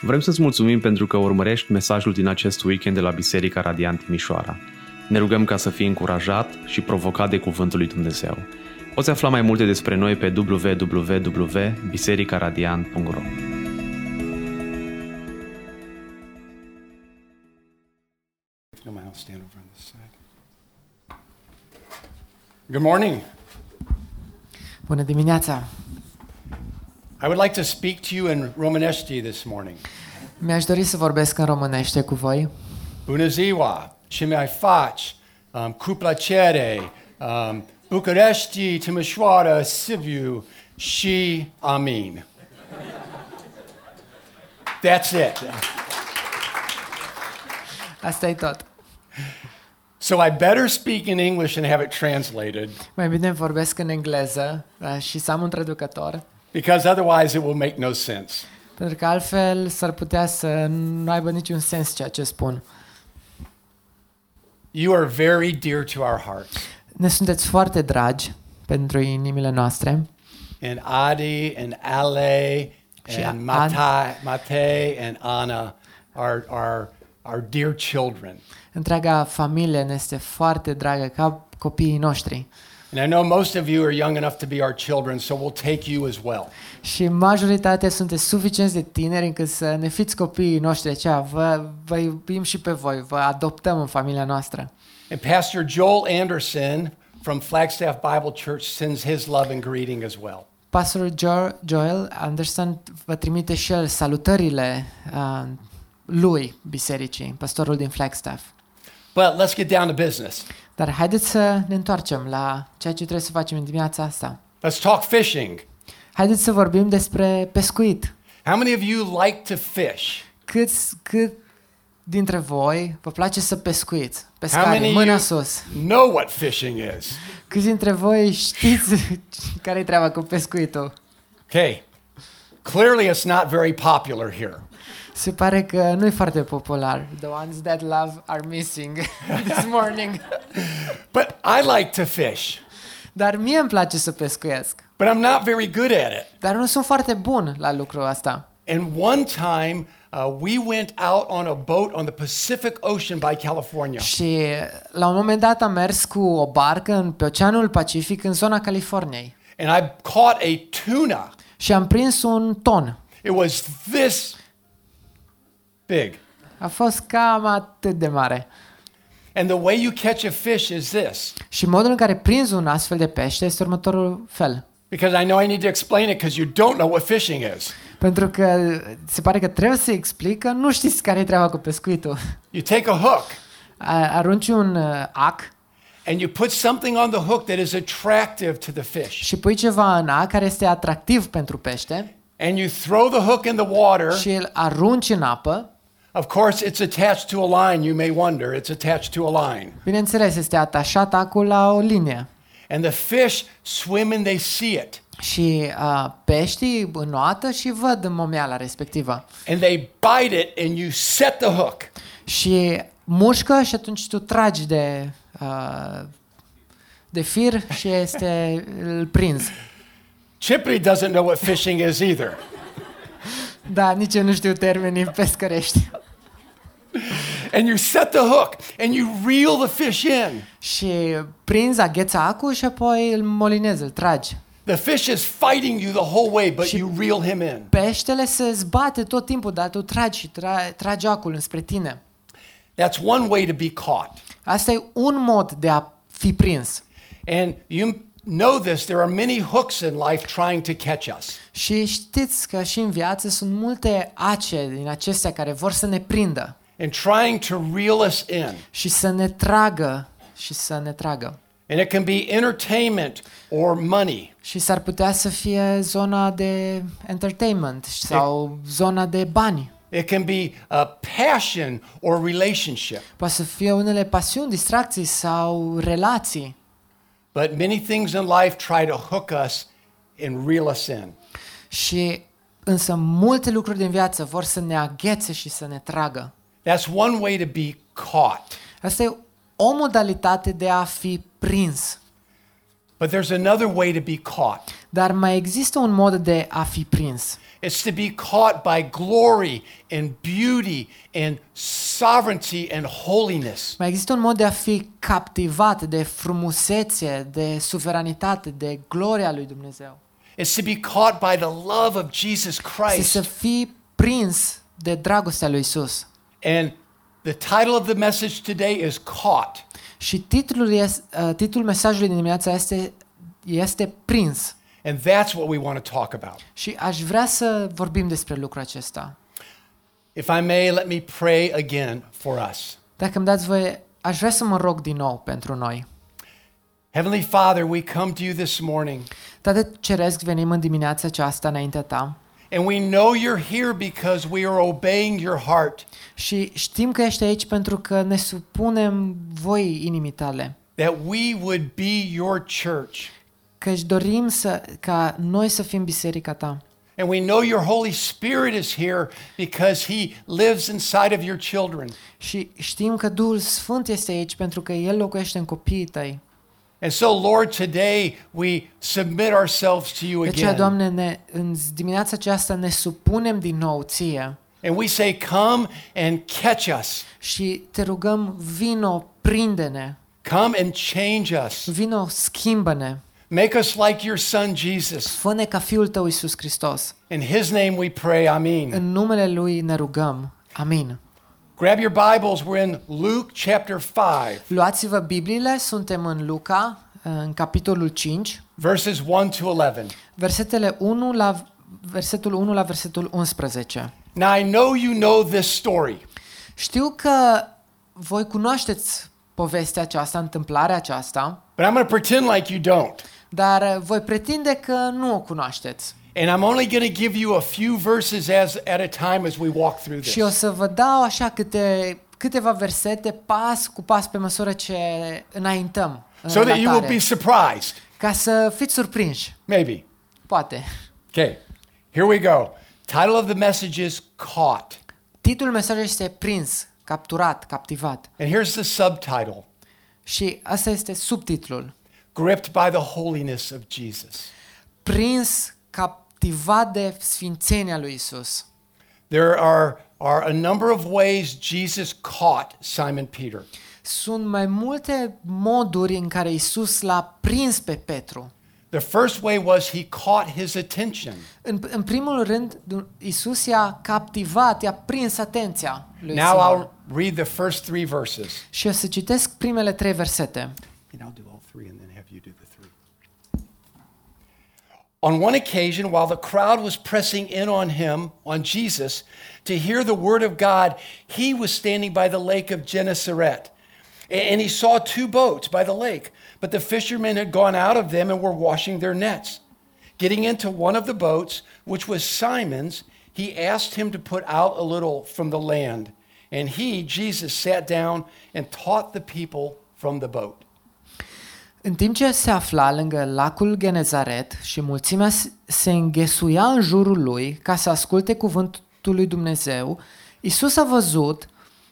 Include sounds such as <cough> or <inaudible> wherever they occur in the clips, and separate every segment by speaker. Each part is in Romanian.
Speaker 1: Vrem să-ți mulțumim pentru că urmărești mesajul din acest weekend de la Biserica Radiant Timișoara. Ne rugăm ca să fii încurajat și provocat de Cuvântul lui Dumnezeu. Poți afla mai multe despre noi pe www.bisericaradiant.ro
Speaker 2: Good morning.
Speaker 3: Bună dimineața!
Speaker 2: I would like to speak to you in Romanești this morning.
Speaker 3: Mi-aș dori să vorbesc în românește cu voi.
Speaker 2: Bună ziua, ce mai faci? Um, cu plăcere, um, București, Timișoara, Sibiu și Amin. That's it.
Speaker 3: Asta e tot.
Speaker 2: So I better speak in English and have it translated
Speaker 3: Mai bine vorbesc în engleză uh, și să am un traducător,
Speaker 2: because otherwise it will make no sense.
Speaker 3: pentru că altfel s-ar putea să nu aibă niciun sens ceea ce spun.
Speaker 2: You are very dear to our hearts.
Speaker 3: Ne sunteți foarte dragi pentru inimile noastre
Speaker 2: And Adi and Ale
Speaker 3: Și
Speaker 2: and
Speaker 3: Ad-
Speaker 2: Mate, Mate and Anna are, are our dear children.
Speaker 3: Întreaga familie ne este foarte dragă ca copiii noștri.
Speaker 2: And I know most of you are young enough to be our children, so we'll take you as well.
Speaker 3: Și majoritatea sunteți suficient de tineri încât să ne fiți copiii noștri aceia. Vă, vă iubim și pe voi, vă adoptăm în familia noastră.
Speaker 2: And Pastor Joel Anderson from Flagstaff Bible Church sends his love and greeting as well.
Speaker 3: Pastorul jo- Joel Anderson vă trimite și el salutările uh, lui bisericii, pastorul din Flagstaff.
Speaker 2: But let's get down to business.
Speaker 3: Dar haideți să ne întoarcem la ceea ce trebuie să facem în dimineața asta.
Speaker 2: Let's talk fishing.
Speaker 3: Haideți să vorbim despre pescuit.
Speaker 2: How many of you like to fish?
Speaker 3: Câți, cât dintre voi vă place să pescuiți?
Speaker 2: How
Speaker 3: Pescari,
Speaker 2: many
Speaker 3: mâna
Speaker 2: you
Speaker 3: sus.
Speaker 2: know what fishing is?
Speaker 3: Câți dintre voi știți <laughs> care e treaba cu pescuitul?
Speaker 2: Okay. Clearly, it's not very popular here.
Speaker 3: Se pare că nu e foarte popular. The ones that love are missing <laughs> this morning. <laughs>
Speaker 2: But I like to fish,
Speaker 3: Dar mie îmi place să pescuiesc.
Speaker 2: but I'm not very good at it.
Speaker 3: Dar nu sunt foarte bun la lucrul asta.
Speaker 2: And one time, uh, we went out on a boat on the Pacific Ocean by California.
Speaker 3: Și la un moment dat am mers cu o barcă în, pe Oceanul Pacific în zona Californiei.
Speaker 2: And I caught a tuna.
Speaker 3: Și am prins un ton.
Speaker 2: It was this big.
Speaker 3: A fost cam atât de mare.
Speaker 2: And the way you catch a fish is this.
Speaker 3: Și modul în care prinzi un astfel de pește este următorul fel.
Speaker 2: Because I know I need to explain it because you don't know what fishing is.
Speaker 3: Pentru că se pare că trebuie să explic că nu știți care e treaba cu pescuitul.
Speaker 2: You take a hook
Speaker 3: A- Arunci un uh, ac
Speaker 2: and you put something on the hook that is attractive to the fish.
Speaker 3: și pui ceva în ac care este atractiv pentru pește
Speaker 2: And you throw the hook in the water.
Speaker 3: și îl arunci în apă.
Speaker 2: Of course, it's attached to a line. You may wonder. It's attached to a line.
Speaker 3: Bineînțeles, este atașat acul la o linie.
Speaker 2: And the fish swim and they see it.
Speaker 3: Și uh, peștii înoată și văd momeala respectivă.
Speaker 2: And they bite it and you set the hook.
Speaker 3: Și mușcă și atunci tu tragi de, uh, de fir și este <laughs> îl prinzi.
Speaker 2: Chippy doesn't know what fishing is either.
Speaker 3: Da, nici eu nu știu termenii pescărești.
Speaker 2: And you set the hook and you reel the fish in.
Speaker 3: Și prinzi, agheța acul și apoi îl molinezi, îl tragi.
Speaker 2: The fish is fighting you the whole way, but you reel him in.
Speaker 3: Peștele se zbate tot timpul, dar tu tragi și tra- tragi acul înspre tine.
Speaker 2: That's one way to be caught.
Speaker 3: Asta e un mod de a fi prins.
Speaker 2: And you know this, there are many hooks in life trying to catch us.
Speaker 3: Și știți că și în viață sunt multe ace din acestea care vor să ne prindă
Speaker 2: and trying to reel us in.
Speaker 3: și să ne tragă și să ne tragă.
Speaker 2: And it can be entertainment or money.
Speaker 3: Și s-ar putea să fie zona de entertainment sau zona de bani.
Speaker 2: It can be a passion or relationship.
Speaker 3: Poate să fie unele pasiuni, distracții sau relații.
Speaker 2: But many things in life try to hook us and reel us in.
Speaker 3: Și însă multe lucruri din viață vor să ne aghețe și să ne tragă.
Speaker 2: That's one way to be caught.
Speaker 3: Asta e o modalitate de a fi prins.
Speaker 2: But there's another way to be caught.
Speaker 3: Dar mai există un mod de a fi prins.
Speaker 2: It's to be caught by glory and beauty and sovereignty and holiness.
Speaker 3: Mai există un mod de a fi captivat de frumusețe, de suveranitate, de gloria lui Dumnezeu.
Speaker 2: It's to be caught by the love of Jesus
Speaker 3: Este să
Speaker 2: Christ.
Speaker 3: fii prins de dragostea lui Isus.
Speaker 2: And the title of the message today is Caught.
Speaker 3: Și titlul, este, uh, titlul mesajului din dimineața este, este prins.
Speaker 2: And that's what we want to talk about.
Speaker 3: Și aș vrea să vorbim despre lucrul acesta.
Speaker 2: If I may, let me pray again for us.
Speaker 3: Dacă îmi dați voie, aș vrea să mă rog din nou pentru noi.
Speaker 2: Heavenly Father, we come to you this morning,
Speaker 3: Tată Ceresc, venim în dimineața aceasta înaintea ta
Speaker 2: and we know you're here because we are obeying your heart,
Speaker 3: și știm că ești aici pentru că ne supunem voi inimii tale.
Speaker 2: that we would be your church.
Speaker 3: Că își dorim să, ca noi să fim biserica ta.
Speaker 2: And we know your Holy Spirit is here because he lives inside of your children.
Speaker 3: Și știm că Duhul Sfânt este aici pentru că El locuiește în copiii tăi.
Speaker 2: And so, Lord, today we submit ourselves to you
Speaker 3: De aceea,
Speaker 2: again.
Speaker 3: Doamne, ne, în dimineața aceasta ne supunem din nou ție
Speaker 2: And we say, Come and catch us.
Speaker 3: și te rugăm, vino, prinde-ne,
Speaker 2: Come and change us.
Speaker 3: vino, schimbă-ne,
Speaker 2: Make us like your son, Jesus.
Speaker 3: fă-ne ca Fiul Tău, Iisus Hristos.
Speaker 2: In his name we pray, Amen.
Speaker 3: În numele Lui ne rugăm. Amin.
Speaker 2: Grab your Bibles. We're in Luke chapter 5,
Speaker 3: Luați-vă Bibliile, suntem în Luca, în capitolul 5,
Speaker 2: verses 1 to 11.
Speaker 3: versetele 1 la versetul 1 la versetul 11.
Speaker 2: Now, I know you know this story.
Speaker 3: Știu că voi cunoașteți povestea aceasta, întâmplarea aceasta,
Speaker 2: But I'm going to pretend like you don't.
Speaker 3: dar uh, voi pretinde că nu o cunoașteți.
Speaker 2: And I'm only going to give you a few verses as at a time as we walk through this.
Speaker 3: Și o să vă dau așa câte, câteva versete, pas cu pas, pe măsură ce înaintăm în
Speaker 2: So that you will be surprised.
Speaker 3: ca să fiți surprinși,
Speaker 2: Maybe.
Speaker 3: poate.
Speaker 2: Okay. Here we go. Title of the message is Caught.
Speaker 3: Titlul mesajului este prins, capturat, captivat.
Speaker 2: And here's the subtitle
Speaker 3: Și asta este subtitlul.
Speaker 2: Gripped by the holiness of Jesus.
Speaker 3: Prins, captivat de sfințenia lui Isus.
Speaker 2: There are, are a number of ways Jesus caught Simon Peter.
Speaker 3: Sunt mai multe moduri în care Isus l-a prins pe Petru.
Speaker 2: The first way was he caught his attention.
Speaker 3: În, în primul rând, Isus i-a captivat, i-a prins atenția lui
Speaker 2: Now
Speaker 3: Simon.
Speaker 2: I'll read the first three verses.
Speaker 3: Și o să citesc primele trei versete.
Speaker 2: And I'll do all On one occasion, while the crowd was pressing in on him, on Jesus, to hear the word of God, he was standing by the lake of Gennesaret. And he saw two boats by the lake, but the fishermen had gone out of them and were washing their nets. Getting into one of the boats, which was Simon's, he asked him to put out a little from the land. And he, Jesus, sat down and taught the people from the boat.
Speaker 3: În timp ce se afla lângă lacul Genezaret și mulțimea s- se înghesuia în jurul lui ca să asculte cuvântul lui Dumnezeu, Isus a văzut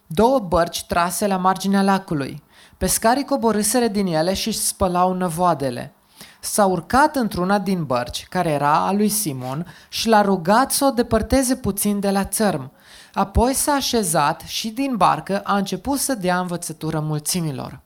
Speaker 3: două bărci trase la marginea lacului. Pescarii coborâsere din ele și spălau năvoadele. S-a urcat într-una din bărci, care era a lui Simon, și l-a rugat să o depărteze puțin de la țărm. Apoi s-a așezat și din barcă a început să dea învățătură mulțimilor.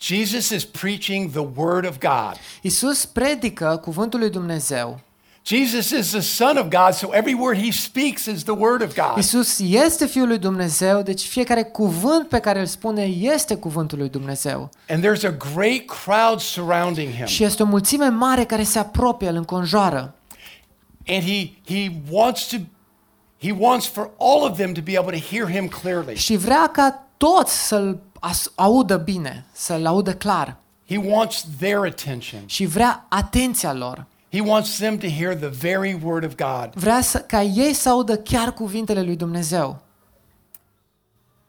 Speaker 2: Jesus is preaching the word of God.
Speaker 3: Isus predică cuvântul lui Dumnezeu.
Speaker 2: Jesus is the Son of God, so every word he speaks is the word of God.
Speaker 3: Isus este Fiul lui Dumnezeu, deci fiecare cuvânt pe care îl spune este cuvântul lui Dumnezeu.
Speaker 2: And there's a great crowd surrounding him.
Speaker 3: Și este o mulțime mare care se apropie, îl înconjoară.
Speaker 2: And he he wants to he wants for all of them to be able to hear him clearly.
Speaker 3: Și vrea ca toți să-l as- audă bine, să-l audă clar.
Speaker 2: He wants their attention.
Speaker 3: Și vrea atenția lor.
Speaker 2: He wants them to hear the very word of God.
Speaker 3: Vrea să, ca ei să audă chiar cuvintele lui Dumnezeu.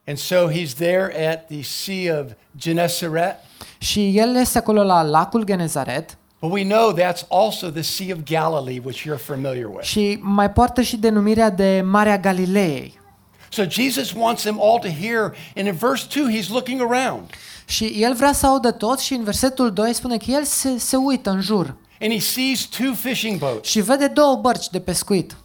Speaker 2: And so he's there at the Sea of Gennesaret.
Speaker 3: Și el este acolo la lacul Genezaret
Speaker 2: But we know that's also the Sea of Galilee, which you're familiar with.
Speaker 3: și mai poartă și denumirea de Marea Galilei.
Speaker 2: So Jesus wants them all to hear. And in verse 2, he's looking around
Speaker 3: Și el vrea să audă tot și în versetul 2 spune că el se, se uită în jur
Speaker 2: and he sees two fishing boats.
Speaker 3: și vede două bărci de pescuit.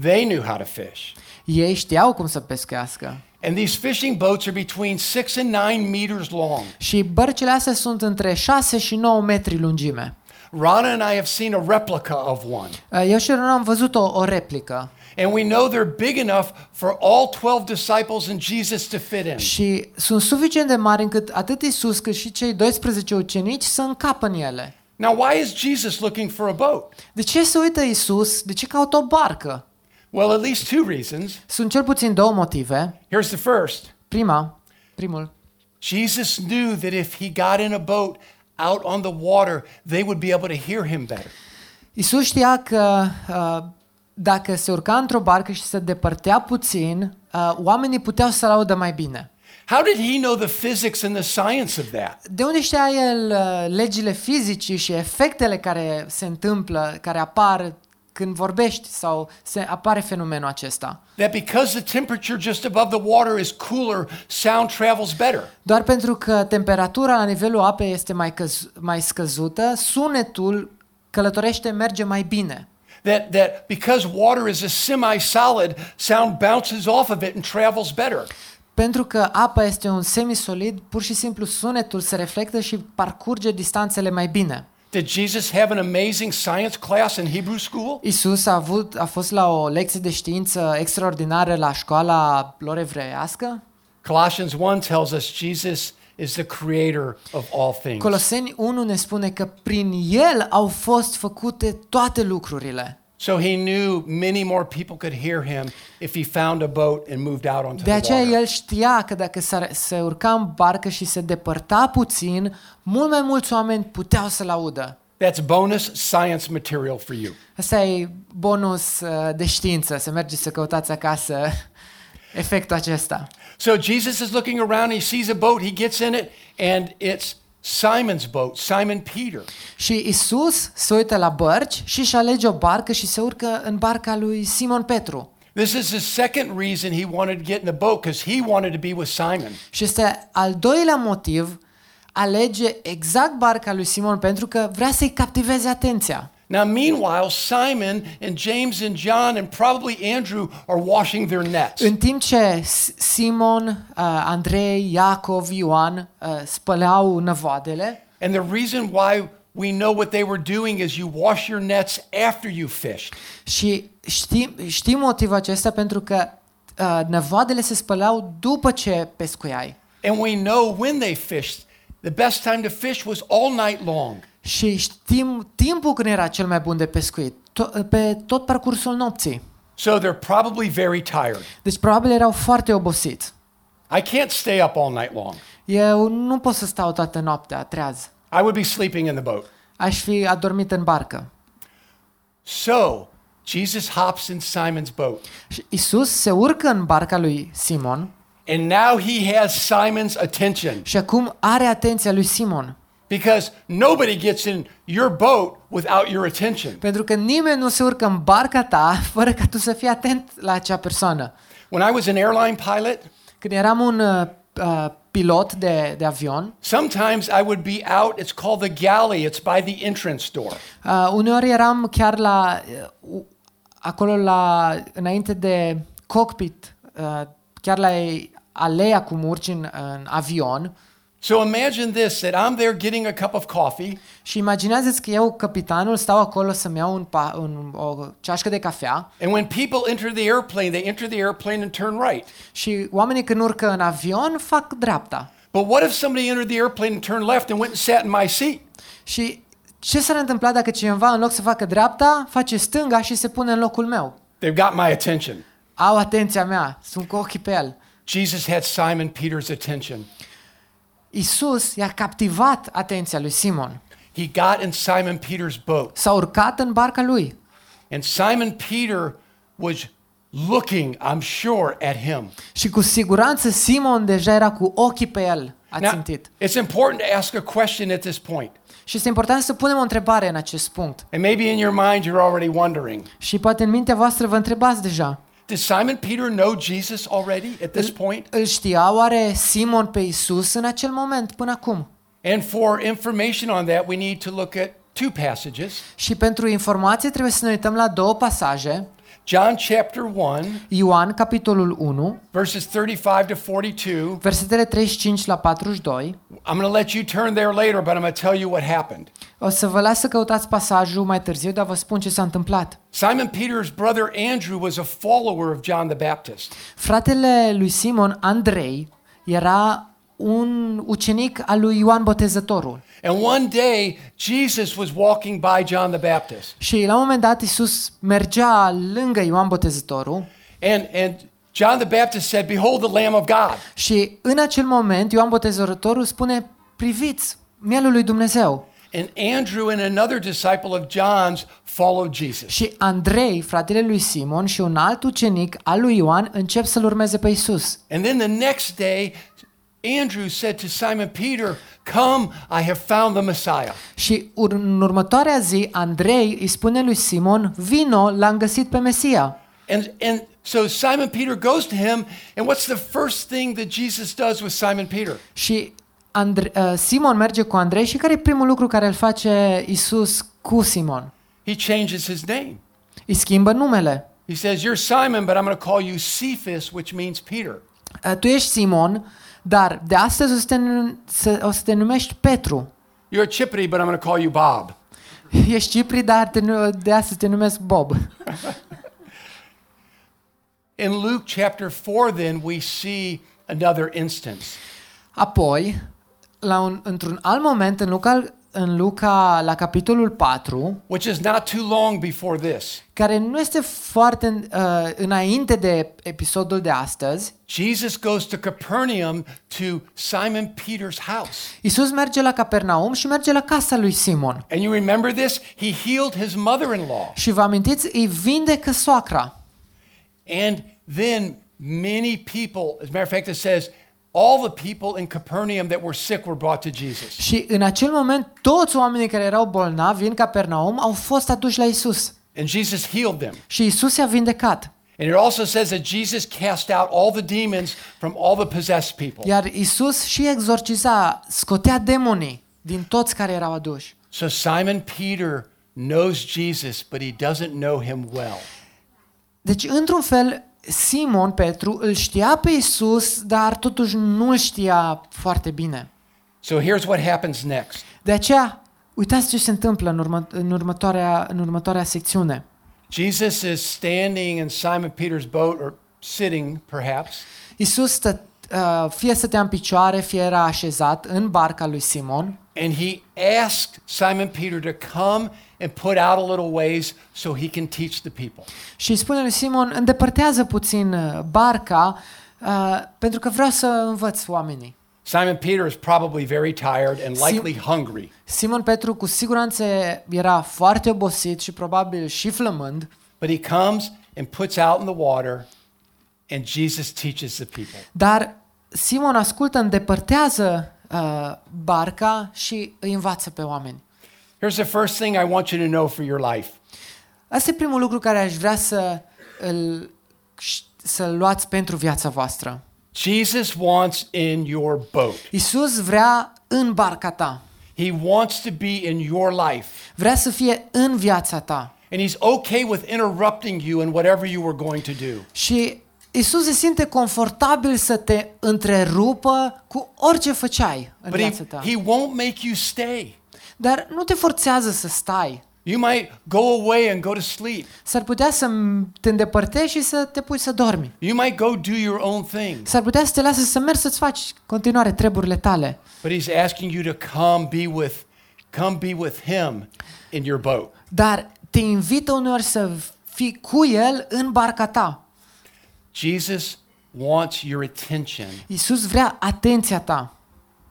Speaker 2: They knew how to fish.
Speaker 3: Ei știau cum să pescuiască.
Speaker 2: And these fishing boats are between six and nine meters long.
Speaker 3: Și bărcile astea sunt între 6 și 9 metri lungime.
Speaker 2: Rana and I have seen a replica of one.
Speaker 3: Uh, Eu și Ron am văzut o, o replică
Speaker 2: And we know they're big enough for all 12 disciples and Jesus to fit in.
Speaker 3: și sunt suficient de mari încât atât Isus cât și cei 12 ucenici să încapă în ele.
Speaker 2: Now, why is Jesus looking for a boat?
Speaker 3: De ce se uită Isus? De ce caută o barcă?
Speaker 2: Well, at least two reasons.
Speaker 3: Sunt cel puțin două motive.
Speaker 2: Here's the first
Speaker 3: Prima, primul,
Speaker 2: Jesus knew that if he got in a boat out on the water, they would be able to hear him better.
Speaker 3: Isus știa că uh, dacă se urca într-o barcă și se depărtea puțin, uh, oamenii puteau să-l audă mai bine.
Speaker 2: How did he know the physics and the science of that?
Speaker 3: De unde știa el uh, legile fizicii și efectele care se întâmplă, care apar când vorbești sau se apare fenomenul acesta?
Speaker 2: That because the temperature just above the water is cooler, sound travels better.
Speaker 3: Doar pentru că temperatura la nivelul apei este mai, căz- mai scăzută, sunetul călătorește, merge mai bine.
Speaker 2: That, that because water is a semi-solid, sound bounces off of it and travels better.
Speaker 3: Pentru că apa este un semisolid, pur și simplu sunetul se reflectă și parcurge distanțele mai bine.
Speaker 2: Did Jesus have an amazing science class in Hebrew school?
Speaker 3: Isus a, avut, a fost la o lecție de știință extraordinară la școala lor evreiască.
Speaker 2: Colossians 1 tells us Jesus is the creator of all things.
Speaker 3: Coloseni 1 ne spune că prin El au fost făcute toate lucrurile.
Speaker 2: So he knew many more people could hear him if he found a boat and moved out onto
Speaker 3: De
Speaker 2: the
Speaker 3: aceea
Speaker 2: water.
Speaker 3: el știa că dacă se urca în barcă și se depărta puțin, mult mai mulți oameni puteau să-l audă.
Speaker 2: That's bonus science material for you.
Speaker 3: Asta e bonus uh, de știință, să mergeți să căutați acasă efectul acesta.
Speaker 2: So Jesus is looking around, he sees a boat, he gets in it, and it's Simon's boat, Simon Peter.
Speaker 3: Și Isus se uită la bărci și își alege o barcă și se urcă în barca lui Simon Petru.
Speaker 2: This is the second reason he wanted to get in the boat because he wanted to be with Simon.
Speaker 3: Și este al doilea motiv, alege exact barca lui Simon pentru că vrea să-i captiveze atenția.
Speaker 2: Now, meanwhile, Simon and James and John and probably Andrew are washing their nets.
Speaker 3: În timp ce Simon, uh, Andrei, Iacov, Ioan uh, spăleau năvoadele
Speaker 2: And the reason why we know what they were doing is you wash your nets after you fished.
Speaker 3: și știm, știm motivul acesta pentru că uh, năvoadele se spăleau după ce pescuiai.
Speaker 2: And we know when they fished. The best time to fish was all night long.
Speaker 3: Și știm timpul când era cel mai bun de pescuit, to- pe tot parcursul nopții.
Speaker 2: So they're probably very tired.
Speaker 3: Deci probabil erau foarte obosiți.
Speaker 2: I can't stay up all night long.
Speaker 3: Eu nu pot să stau toată noaptea treaz.
Speaker 2: I would be sleeping in the boat.
Speaker 3: Aș fi adormit în barcă.
Speaker 2: So Jesus hops in Simon's boat.
Speaker 3: Și Isus se urcă în barca lui Simon
Speaker 2: And now he has Simon's attention
Speaker 3: și acum are atenția lui Simon.
Speaker 2: Because nobody gets in your boat without your attention.
Speaker 3: Pentru că nimeni nu se urcă în barca ta <laughs> fără ca tu să fii atent la acea persoană.
Speaker 2: When I was an airline pilot,
Speaker 3: Când eram un uh, uh, pilot de, de avion,
Speaker 2: sometimes I would be out. It's called the galley. It's by the entrance door.
Speaker 3: uh, uneori eram chiar la uh, acolo la înainte de cockpit, uh, chiar la aleea cum urci în, în avion
Speaker 2: So imagine this that I'm there getting a cup of coffee,
Speaker 3: și imaginează-ți că eu, capitanul, stau acolo să-mi iau un, pa, un, o ceașcă de cafea
Speaker 2: and when people enter the airplane, they enter the airplane and turn right.
Speaker 3: și oamenii când urcă în avion fac dreapta.
Speaker 2: But what if somebody entered the airplane and turned left and went and sat in my seat?
Speaker 3: Și ce s-ar întâmpla dacă cineva, în loc să facă dreapta, face stânga și se pune în locul meu?
Speaker 2: They've got my attention.
Speaker 3: Au atenția mea, sunt cu ochii pe el.
Speaker 2: Jesus had Simon Peter's attention.
Speaker 3: Isus i-a captivat atenția lui Simon.
Speaker 2: He got in Simon Peter's boat,
Speaker 3: S-a urcat în barca lui.
Speaker 2: and Simon Peter was looking, I'm sure, at him.
Speaker 3: Și cu siguranță Simon deja era cu ochii pe el
Speaker 2: Now,
Speaker 3: ațintit.
Speaker 2: it's important to ask a question at this point.
Speaker 3: Și este important să punem o întrebare în acest punct.
Speaker 2: And maybe in your mind you're already wondering
Speaker 3: Și poate în mintea voastră vă întrebați deja.
Speaker 2: Did Simon Peter know Jesus already at this point?
Speaker 3: Îl știa oare Simon pe Isus în acel moment până acum?
Speaker 2: And for information on that, we need to look at two passages.
Speaker 3: Și pentru informație trebuie să ne uităm la două pasaje.
Speaker 2: John chapter 1,
Speaker 3: Ioan, capitolul 1,
Speaker 2: verses 35 to 42.
Speaker 3: versetele 35 la 42.
Speaker 2: I'm going to let you turn there later, but I'm going to tell you what happened.
Speaker 3: O să vă las să căutați pasajul mai târziu, dar vă spun ce s-a întâmplat.
Speaker 2: Simon Peter's brother Andrew was a follower of John the Baptist.
Speaker 3: Fratele lui Simon, Andrei, era un ucenic al lui Ioan Botezătorul.
Speaker 2: And one day, Jesus was walking by John the Baptist.
Speaker 3: Și la un moment dat Isus mergea lângă Ioan Botezătorul
Speaker 2: And, and John the Baptist said, Behold the Lamb of God.
Speaker 3: și în acel moment Ioan Botezătorul spune, priviți, mielul lui Dumnezeu.
Speaker 2: And Andrew and another disciple of John's followed Jesus.
Speaker 3: Și Andrei, fratele lui Simon și un alt ucenic al lui Ioan încep să-l urmeze pe Isus.
Speaker 2: And then the next day, Andrew said to Simon Peter, Come, I have found the Messiah.
Speaker 3: Și în următoarea zi, Andrei îi spune lui Simon, vino, l-am găsit pe Mesia.
Speaker 2: And, and so Simon Peter goes to him, and what's the first thing that Jesus does with Simon Peter?
Speaker 3: Și Andre- uh, Simon merge cu Andrei și care e primul lucru care îl face Isus cu Simon?
Speaker 2: He changes his name.
Speaker 3: Îi schimbă numele.
Speaker 2: He says, You're Simon, but I'm going to call you Cephas, which means Peter.
Speaker 3: Uh, Tu ești Simon, dar de astăzi o să te, nu- să, o să te numești Petru.
Speaker 2: You're Chippity, but I'm going to call you Bob.
Speaker 3: Ești Cipri, dar te, nu- de astăzi te numesc Bob. <laughs>
Speaker 2: In Luke chapter 4, then, we see another instance.
Speaker 3: Apoi, la un, într-un alt moment, în Luca, în Luca, la capitolul 4,
Speaker 2: which is not too long before this.
Speaker 3: care nu este foarte uh, înainte de episodul de astăzi,
Speaker 2: Jesus goes to Capernaum to Simon Peter's house.
Speaker 3: Isus merge la Capernaum și merge la casa lui Simon.
Speaker 2: And you remember this? He healed his mother in law.
Speaker 3: Și vă amintiți, îi vindecă soacra.
Speaker 2: And then many people, as a matter of fact, it says, all the people in Capernaum that were sick were brought to Jesus.
Speaker 3: Și în acel moment, toți oamenii care erau bolnavi în Capernaum au fost aduși la Isus.
Speaker 2: And Jesus healed them.
Speaker 3: Și Isus i-a vindecat.
Speaker 2: And it also says that Jesus cast out all the demons from all the possessed people.
Speaker 3: Iar Isus și exorciza, scotea demonii din toți care erau aduși.
Speaker 2: So Simon Peter knows Jesus, but he doesn't know him well.
Speaker 3: Deci, într-un fel, Simon Petru îl știa pe Isus, dar totuși nu îl știa foarte bine.
Speaker 2: So here's what happens next.
Speaker 3: De aceea, uitați ce se întâmplă în, urmă, în, următoarea, în următoarea secțiune.
Speaker 2: Jesus is standing in Simon Peter's boat, or sitting perhaps,
Speaker 3: Isus stă, uh, fie stătea în picioare, fie era așezat în barca lui Simon
Speaker 2: and he asked Simon Peter to come and put out a little ways so he can teach the people.
Speaker 3: și îi spune lui Simon, îndepărtează puțin uh, barca uh, pentru că vreau să învăț oamenii.
Speaker 2: Simon Peter is probably very tired and
Speaker 3: Sim-
Speaker 2: likely hungry.
Speaker 3: Simon Petru cu siguranță era foarte obosit și probabil și flămând,
Speaker 2: But he comes and puts out in the water, and Jesus teaches the people.
Speaker 3: dar Simon ascultă, îndepărtează uh, barca și îi învață pe oameni.
Speaker 2: Here's the first thing I want you to know for your life
Speaker 3: Asta e primul lucru care aș vrea să îl, să-l luați pentru viața voastră.
Speaker 2: Jesus wants in your boat,
Speaker 3: Isus vrea în barca ta.
Speaker 2: He wants to be in your life.
Speaker 3: Vrea să fie în viața ta.
Speaker 2: And He's okay with interrupting you in whatever you were going to do.
Speaker 3: Și Isus se simte confortabil să te întrerupă cu orice făceai în
Speaker 2: But he,
Speaker 3: viața ta.
Speaker 2: he won't make you stay.
Speaker 3: Dar nu te forțează să stai.
Speaker 2: You might go away and go to sleep.
Speaker 3: S-ar putea să te îndepărtezi și să te pui să dormi.
Speaker 2: You might go do your own thing.
Speaker 3: S-ar putea să te lasă să mergi să-ți faci continuare treburile tale.
Speaker 2: But he's asking you to come be with come be with him in your boat.
Speaker 3: Dar te invită uneori să fii cu el în barca ta.
Speaker 2: Jesus wants your attention
Speaker 3: Isus vrea atenția ta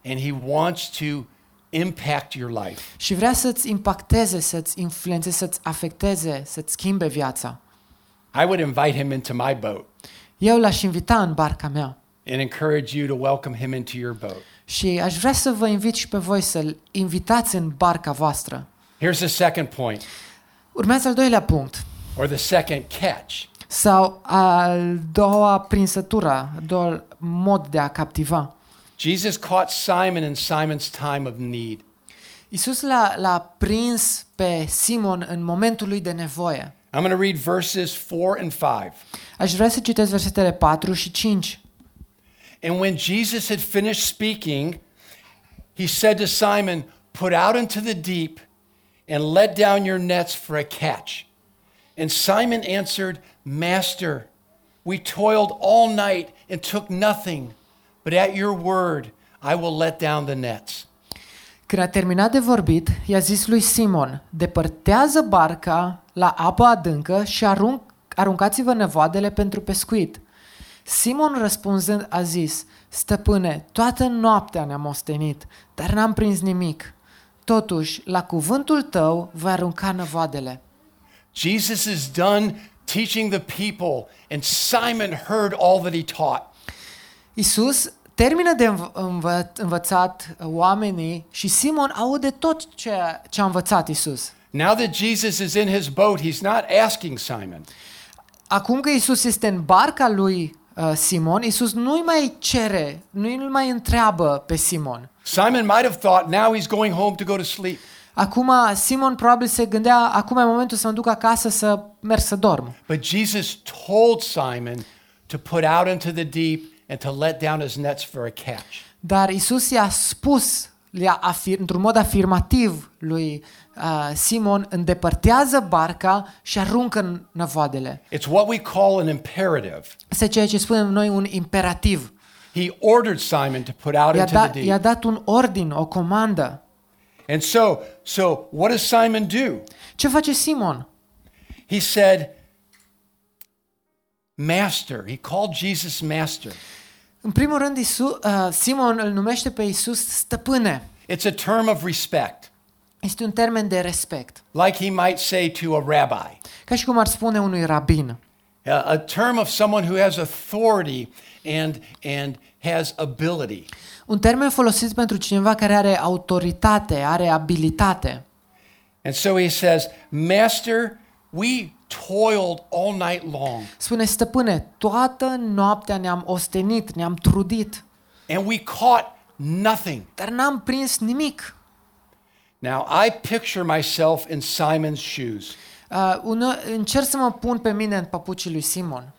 Speaker 2: and he wants to impact your life.
Speaker 3: și vrea să-ți impacteze, să-ți influențeze, să-ți afecteze, să-ți schimbe viața.
Speaker 2: I would invite him into my boat
Speaker 3: Eu l-aș invita în barca mea
Speaker 2: and encourage you to welcome him into your boat.
Speaker 3: și aș vrea să vă invit și pe voi să-l invitați în barca voastră.
Speaker 2: Here's the second point
Speaker 3: Urmează al doilea punct,
Speaker 2: or the second catch.
Speaker 3: Sau al doua prinsătură, a doua mod de a captiva.
Speaker 2: Jesus caught Simon in Simon's time of need.
Speaker 3: Isus l-a, l-a prins pe Simon în momentul lui de nevoie.
Speaker 2: I'm going to read verses 4 and 5.
Speaker 3: Aș vrea să citesc versetele 4 și 5.
Speaker 2: And when Jesus had finished speaking, he said to Simon, Put out into the deep and let down your nets for a catch. And Simon answered, Master, we toiled all night and took nothing, but at your word I will let down the nets.
Speaker 3: Când a terminat de vorbit, i-a zis lui Simon, depărtează barca la apă adâncă și arunc, aruncați-vă nevoadele pentru pescuit. Simon răspunzând a zis, stăpâne, toată noaptea ne-am ostenit, dar n-am prins nimic. Totuși, la cuvântul tău voi arunca năvoadele.
Speaker 2: Jesus is done teaching the people, and Simon heard all that he taught.
Speaker 3: Isus termină de înv- învă- învățat oamenii și Simon aude tot ce, ce a învățat Isus.
Speaker 2: Now that Jesus is in his boat, he's not asking Simon.
Speaker 3: Acum că Isus este în barca lui uh, Simon, Isus nu-i mai cere, nu-i mai întreabă pe Simon.
Speaker 2: Simon might have thought now he's going home to go to sleep.
Speaker 3: Acum Simon probabil se gândea, acum e momentul să mă duc acasă să merg să dorm.
Speaker 2: But Jesus told Simon to put out into the deep and to let down his nets for a catch.
Speaker 3: Dar Isus i-a spus i-a afir, într-un mod afirmativ lui uh, Simon, îndepărtează barca și aruncă în năvoadele.
Speaker 2: It's what we call an imperative.
Speaker 3: Este ceea ce spunem noi un imperativ.
Speaker 2: He ordered Simon to put out
Speaker 3: I-a,
Speaker 2: into
Speaker 3: da,
Speaker 2: the
Speaker 3: i-a
Speaker 2: deep.
Speaker 3: dat un ordin, o comandă.
Speaker 2: And so, so what does Simon do?
Speaker 3: Ce face Simon?
Speaker 2: He said, Master. He called Jesus Master.
Speaker 3: În primul rând, Isu, uh, Simon îl numește pe Isus stăpâne.
Speaker 2: It's a term of respect,
Speaker 3: Este un termen de respect.
Speaker 2: like he might say to a rabbi,
Speaker 3: Ca și cum ar spune unui rabin.
Speaker 2: a, a term of someone who has authority and, and has ability.
Speaker 3: Un termen folosit pentru cineva care are autoritate, are abilitate.
Speaker 2: And so he says, Master, we toiled all night long
Speaker 3: Spune, stăpâne, toată noaptea ne-am ostenit, ne-am trudit,
Speaker 2: and we caught nothing.
Speaker 3: dar n-am prins nimic.
Speaker 2: Now, I picture myself in Simon's shoes.
Speaker 3: Uh, ună, încerc să mă pun pe mine în papucii lui Simon.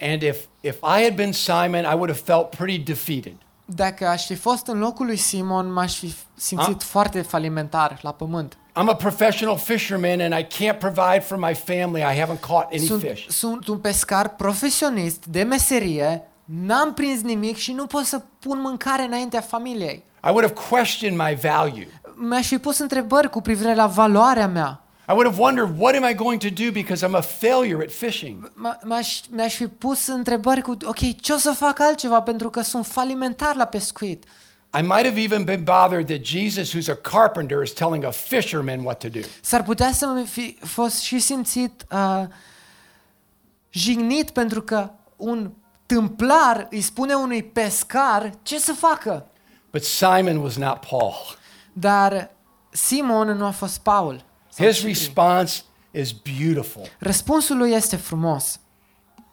Speaker 2: And if, if I had been Simon, I would have felt pretty defeated.
Speaker 3: Dacă aș fi fost în locul lui Simon, m-aș fi simțit foarte falimentar la pământ.
Speaker 2: I'm a professional fisherman and I can't provide for my family. I haven't caught any
Speaker 3: Sunt,
Speaker 2: fish.
Speaker 3: sunt un pescar profesionist de meserie, n-am prins nimic și nu pot să pun mâncare înaintea familiei.
Speaker 2: I would have questioned my value.
Speaker 3: Mi-aș fi pus întrebări cu privire la valoarea mea.
Speaker 2: I would have wondered, what am I going to do because I'm a failure at fishing?
Speaker 3: M- M-aș, mi-aș fi pus întrebări cu, ok, ce o să fac altceva pentru că sunt falimentar la pescuit.
Speaker 2: I might have even been bothered that Jesus, who's a carpenter, is telling a fisherman what to do.
Speaker 3: S-ar putea să mi fi fost și simțit uh, jignit pentru că un tâmplar îi spune unui pescar ce să facă.
Speaker 2: But Simon was not Paul.
Speaker 3: Dar Simon nu a fost Paul.
Speaker 2: His response is beautiful.
Speaker 3: Răspunsul lui este frumos.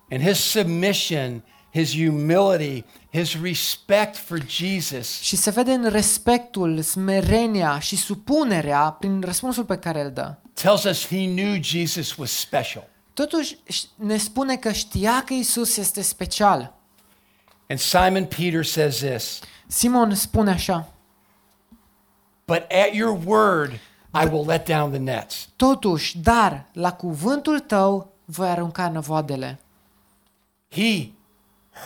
Speaker 2: And his submission, his humility, his respect for Jesus
Speaker 3: Și se vede în respectul, smerenia și supunerea prin răspunsul pe care îl dă.
Speaker 2: tells us he knew Jesus was special.
Speaker 3: Totuși ne spune că știa că Isus este special.
Speaker 2: And Simon Peter says this
Speaker 3: Simon spune așa,
Speaker 2: But at your word, I will let down the nets.
Speaker 3: totuși, dar la cuvântul tău voi arunca năvoadele.
Speaker 2: He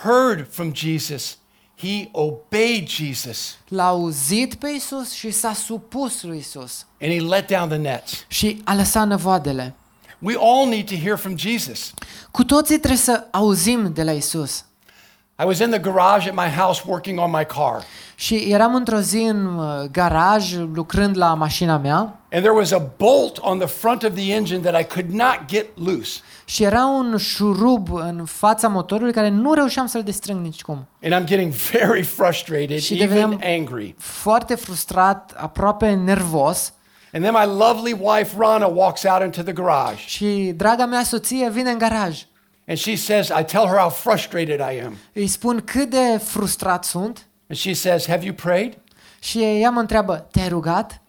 Speaker 2: heard from Jesus, he obeyed Jesus,
Speaker 3: L-a auzit pe Isus și s-a supus lui Isus
Speaker 2: and he let down the nets.
Speaker 3: și a lăsat năvoadele.
Speaker 2: We all need to hear from Jesus.
Speaker 3: Cu toții trebuie să auzim de la Isus.
Speaker 2: I was in the garage at my house working on my car,
Speaker 3: Și eram într-o zi în uh, garaj lucrând la mașina mea
Speaker 2: and there was a bolt on the front of the engine that I could not get loose.
Speaker 3: și era un șurub în fața motorului care nu reușeam să-l destrâng nicicum.
Speaker 2: And I'm getting very frustrated,
Speaker 3: Și
Speaker 2: even
Speaker 3: deveneam-
Speaker 2: angry.
Speaker 3: Foarte frustrat, aproape nervos
Speaker 2: And then my lovely wife, Rana, walks out into the garage.
Speaker 3: și draga mea soție vine în garaj
Speaker 2: And she says, I tell her how frustrated I am.
Speaker 3: Îi spun cât de frustrat sunt
Speaker 2: And she says, Have you prayed?
Speaker 3: și ea mă întreabă, te-ai rugat?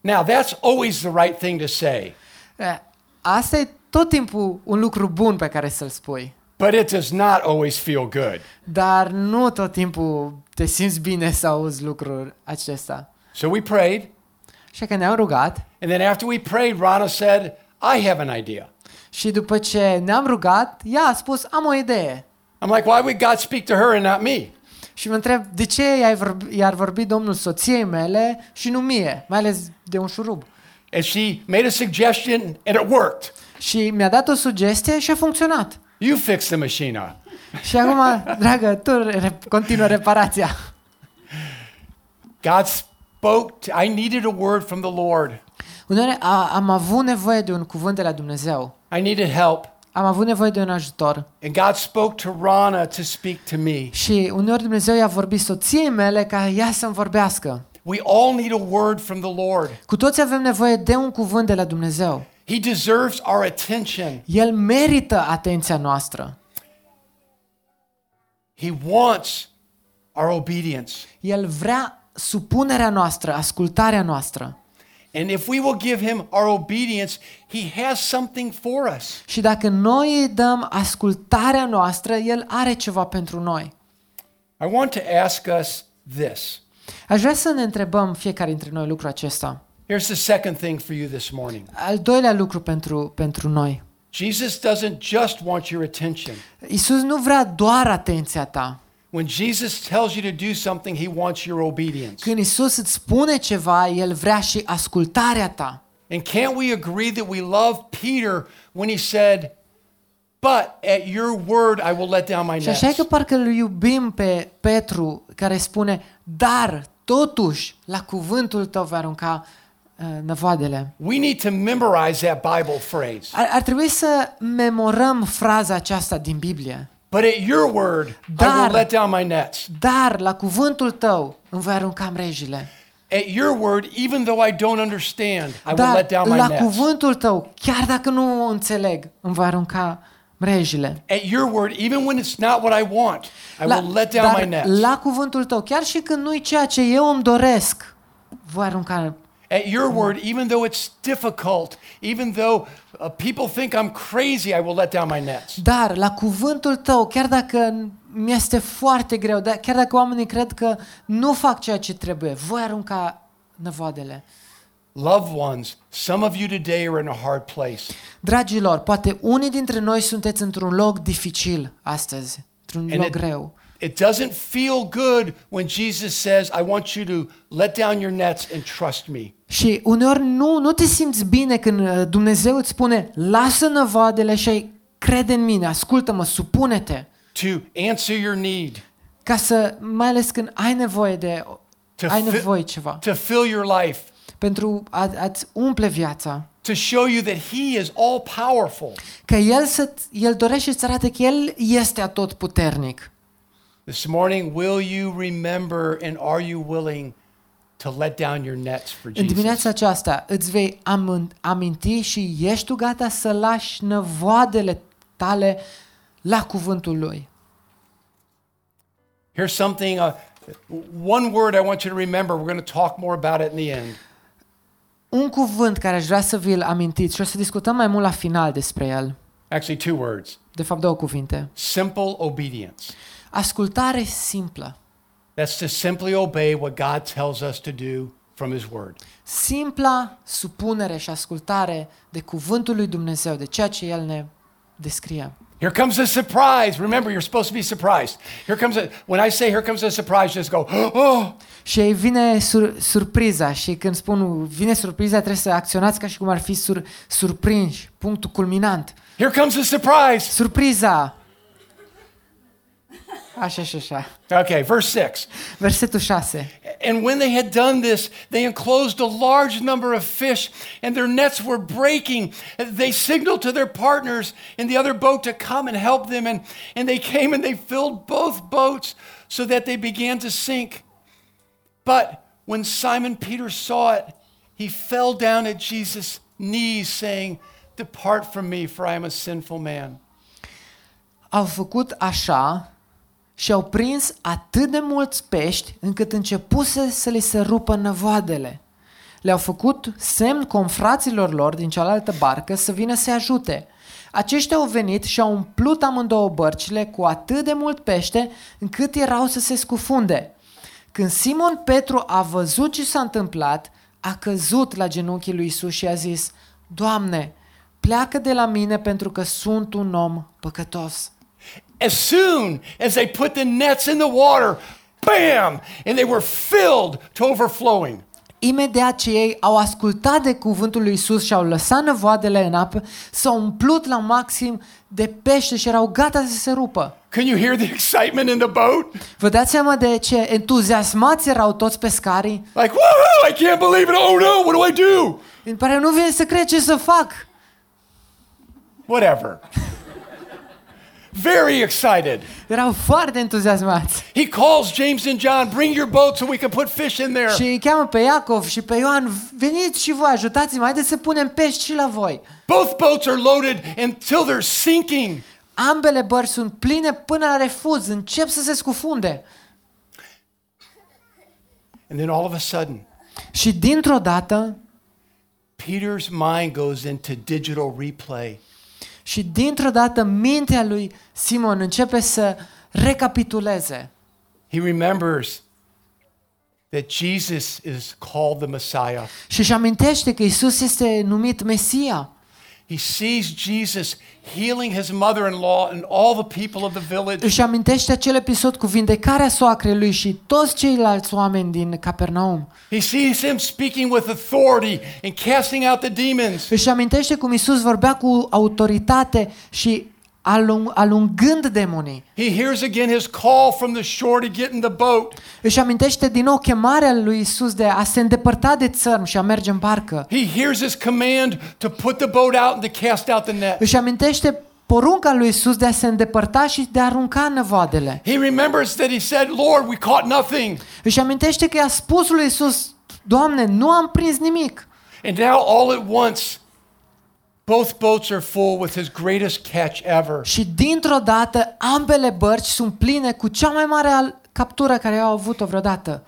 Speaker 2: Now, that's always the right thing to say,
Speaker 3: E, Asta e tot timpul un lucru bun pe care să-l spui.
Speaker 2: but it does not always feel good.
Speaker 3: Dar nu tot timpul te simți bine să auzi lucrul acesta.
Speaker 2: So we prayed.
Speaker 3: Și că ne-am rugat
Speaker 2: And then after we prayed, Rana said, I have an idea.
Speaker 3: Și după ce ne-am rugat, ea a spus, am o idee.
Speaker 2: I'm like, why would God speak to her and not me?
Speaker 3: Și mă întreb, de ce i-ar vorbi, i-ar vorbi Domnul soției mele și nu mie, mai ales de un șurub?
Speaker 2: And she made a suggestion and it worked.
Speaker 3: Și mi-a dat o sugestie și a funcționat.
Speaker 2: You fix the machine.
Speaker 3: Și acum, <laughs> dragă, tu re- continuă reparația.
Speaker 2: God spoke. To, I needed a word from the Lord.
Speaker 3: Uneori a, am avut nevoie de un cuvânt de la Dumnezeu.
Speaker 2: I needed help.
Speaker 3: Am avut nevoie de un ajutor.
Speaker 2: And God spoke to Rana to speak to me.
Speaker 3: Și uneori Dumnezeu i-a vorbit soției mele ca ea să-mi vorbească.
Speaker 2: We all need a word from the Lord.
Speaker 3: Cu toți avem nevoie de un cuvânt de la Dumnezeu.
Speaker 2: He deserves our attention.
Speaker 3: El merită atenția noastră.
Speaker 2: He wants our obedience.
Speaker 3: El vrea supunerea noastră, ascultarea noastră.
Speaker 2: And if we will give him our obedience, he has something for us.
Speaker 3: Și dacă noi îi dăm ascultarea noastră, El are ceva pentru noi.
Speaker 2: I want to ask us this.
Speaker 3: Aș vrea să ne întrebăm fiecare dintre noi lucrul acesta.
Speaker 2: Here's the second thing for you this morning.
Speaker 3: Al doilea lucru pentru, pentru noi.
Speaker 2: Jesus doesn't just want your attention.
Speaker 3: Isus nu vrea doar atenția ta.
Speaker 2: When Jesus tells you to do something, he wants your obedience.
Speaker 3: Când Isus îți spune ceva, El vrea și ascultarea ta.
Speaker 2: And can't we agree that we love Peter when he said, But at your word I will let down my
Speaker 3: Și așa e
Speaker 2: nets?
Speaker 3: că parcă îl iubim pe Petru care spune, dar totuși la cuvântul tău vei arunca uh, năvoadele.
Speaker 2: We need to memorize that Bible phrase.
Speaker 3: Ar, ar trebui să memorăm fraza aceasta din Biblie.
Speaker 2: But at your word I
Speaker 3: Dar-
Speaker 2: will let down my nets.
Speaker 3: Dar la cuvântul tău îmi voi arunca mrejile.
Speaker 2: At your word, even though I don't understand, I will
Speaker 3: Dar
Speaker 2: let down my
Speaker 3: la
Speaker 2: nets.
Speaker 3: cuvântul tău, chiar dacă nu o înțeleg, îmi voi arunca mrejile.
Speaker 2: At your word, even when it's not what I want, I
Speaker 3: La,
Speaker 2: will let down my
Speaker 3: dar
Speaker 2: nets.
Speaker 3: la cuvântul tău, chiar și când nu-i ceea ce eu îmi doresc, voi arunca.
Speaker 2: At your word, even though it's difficult, even though uh, people think I'm crazy, I will let down my nets.
Speaker 3: Dar la cuvântul tău, chiar dacă mi este foarte greu, dar chiar dacă oamenii cred că nu fac ceea ce trebuie, voi arunca năvoadele.
Speaker 2: Loved ones, some of you today are in a hard place.
Speaker 3: Dragilor, poate unii dintre noi sunteți într-un loc dificil astăzi, într-un
Speaker 2: And
Speaker 3: loc
Speaker 2: it-
Speaker 3: greu.
Speaker 2: It doesn't feel good when Jesus says, I want you to let down your nets and trust me.
Speaker 3: Și uneori nu, nu te simți bine când uh, Dumnezeu îți spune lasă năvoadele și ai crede în mine, ascultă-mă, supune-te.
Speaker 2: to answer your need,
Speaker 3: Ca să, mai ales când ai nevoie de,
Speaker 2: to,
Speaker 3: ai
Speaker 2: fi-
Speaker 3: nevoie ceva,
Speaker 2: to fill your life,
Speaker 3: pentru a, a-ți umple viața.
Speaker 2: to show you that He is all powerful.
Speaker 3: Că El, să, El dorește să arate că El este atot puternic.
Speaker 2: This morning, will you remember and are you willing to let down your nets for
Speaker 3: În
Speaker 2: Jesus?
Speaker 3: dimineața aceasta îți vei am, aminti și ești tu gata să lași năvoadele tale la cuvântul Lui.
Speaker 2: Here's something, uh, one word I want you to remember. We're going to talk more about it in the end.
Speaker 3: Un cuvânt care aș vrea să vi-l amintiți și o să discutăm mai mult la final despre el.
Speaker 2: Actually, two words
Speaker 3: De fapt, două cuvinte.
Speaker 2: simple obedience.
Speaker 3: Ascultare simplă.
Speaker 2: That's to simply obey what God tells us to do from His Word.
Speaker 3: Simpla supunere și ascultare de cuvântul lui Dumnezeu, de ceea ce El ne descrie.
Speaker 2: Here comes a surprise. Remember, you're supposed to be surprised. Here comes a, when I say here comes a surprise, just go, <gasps> oh,
Speaker 3: Și ei vine sur, surpriza și când spun vine surpriza trebuie să acționați ca și cum ar fi sur, surprinși, punctul culminant.
Speaker 2: here comes a surprise.
Speaker 3: Surpriza! Așa și așa.
Speaker 2: Okay, verse 6.
Speaker 3: Versetul 6.
Speaker 2: And when they had done this, they enclosed a large number of fish, and their nets were breaking. They signaled to their partners in the other boat to come and help them, and, and they came and they filled both boats so that they began to sink. But when Simon Peter saw it, he fell down at Jesus' knees, saying, Depart from me, for I am a sinful man.
Speaker 3: au făcut așa și au prins atât de mulți pești încât începuse să li se rupă năvoadele. Le-au făcut semn confraților lor din cealaltă barcă să vină să ajute. Aceștia au venit și au umplut amândouă bărcile cu atât de mult pește încât erau să se scufunde. Când Simon Petru a văzut ce s-a întâmplat, a căzut la genunchii lui Isus și a zis, Doamne, pleacă de la mine pentru că sunt un om păcătos.
Speaker 2: As soon as they put the nets in the water, bam! And they were filled to overflowing.
Speaker 3: Imediat ce ei au ascultat de cuvântul lui Isus și au lăsat năvoadele în apă, s-au umplut la maxim de pește și erau gata să se rupă.
Speaker 2: Can you hear the excitement in the boat?
Speaker 3: Vă dați seama de ce entuziasmați erau toți pescarii?
Speaker 2: Like, woohoo, I can't believe it. Oh no, what do I do?
Speaker 3: Îmi pare nu vine să cred ce să fac.
Speaker 2: Whatever. Very excited.
Speaker 3: Erau foarte entuziasmați.
Speaker 2: He calls James and John, bring your boat so we can put fish in there.
Speaker 3: Și îi cheamă pe Iacov și pe Ioan, veniți și voi, ajutați-mă, haideți să punem pești și la voi.
Speaker 2: Both boats are loaded until they're sinking.
Speaker 3: Ambele bărci sunt pline până la refuz, încep să se scufunde.
Speaker 2: And then all of a sudden,
Speaker 3: Și dintr-o dată,
Speaker 2: Peter's mind goes into digital replay.
Speaker 3: Și dintr-o dată mintea lui Simon începe să recapituleze.
Speaker 2: He remembers that Jesus is called the Messiah.
Speaker 3: Și își amintește că Isus este numit Mesia.
Speaker 2: He sees Jesus healing his mother-in-law and all the people of the village.
Speaker 3: Își amintește acel episod cu vindecarea soacrei lui și toți ceilalți oameni din Capernaum.
Speaker 2: He sees him speaking with authority and casting out the demons.
Speaker 3: Își amintește cum Isus vorbea cu autoritate și alung, alungând demonii.
Speaker 2: He hears again his call from the shore to get in the boat.
Speaker 3: Își amintește din nou chemarea lui Isus de a se îndepărta de țărm și a merge în barcă.
Speaker 2: He hears his command to put the boat out and to cast out the net.
Speaker 3: Își amintește porunca lui Isus de a se îndepărta și de a arunca năvoadele.
Speaker 2: He remembers that he said, Lord, we caught nothing.
Speaker 3: Își amintește că i-a spus lui Isus, Doamne, nu am prins nimic.
Speaker 2: And now, all at once, both boats are full with his greatest catch ever.
Speaker 3: Și dintr-o dată ambele bărci sunt pline cu cea mai mare al- captură care au avut-o vreodată.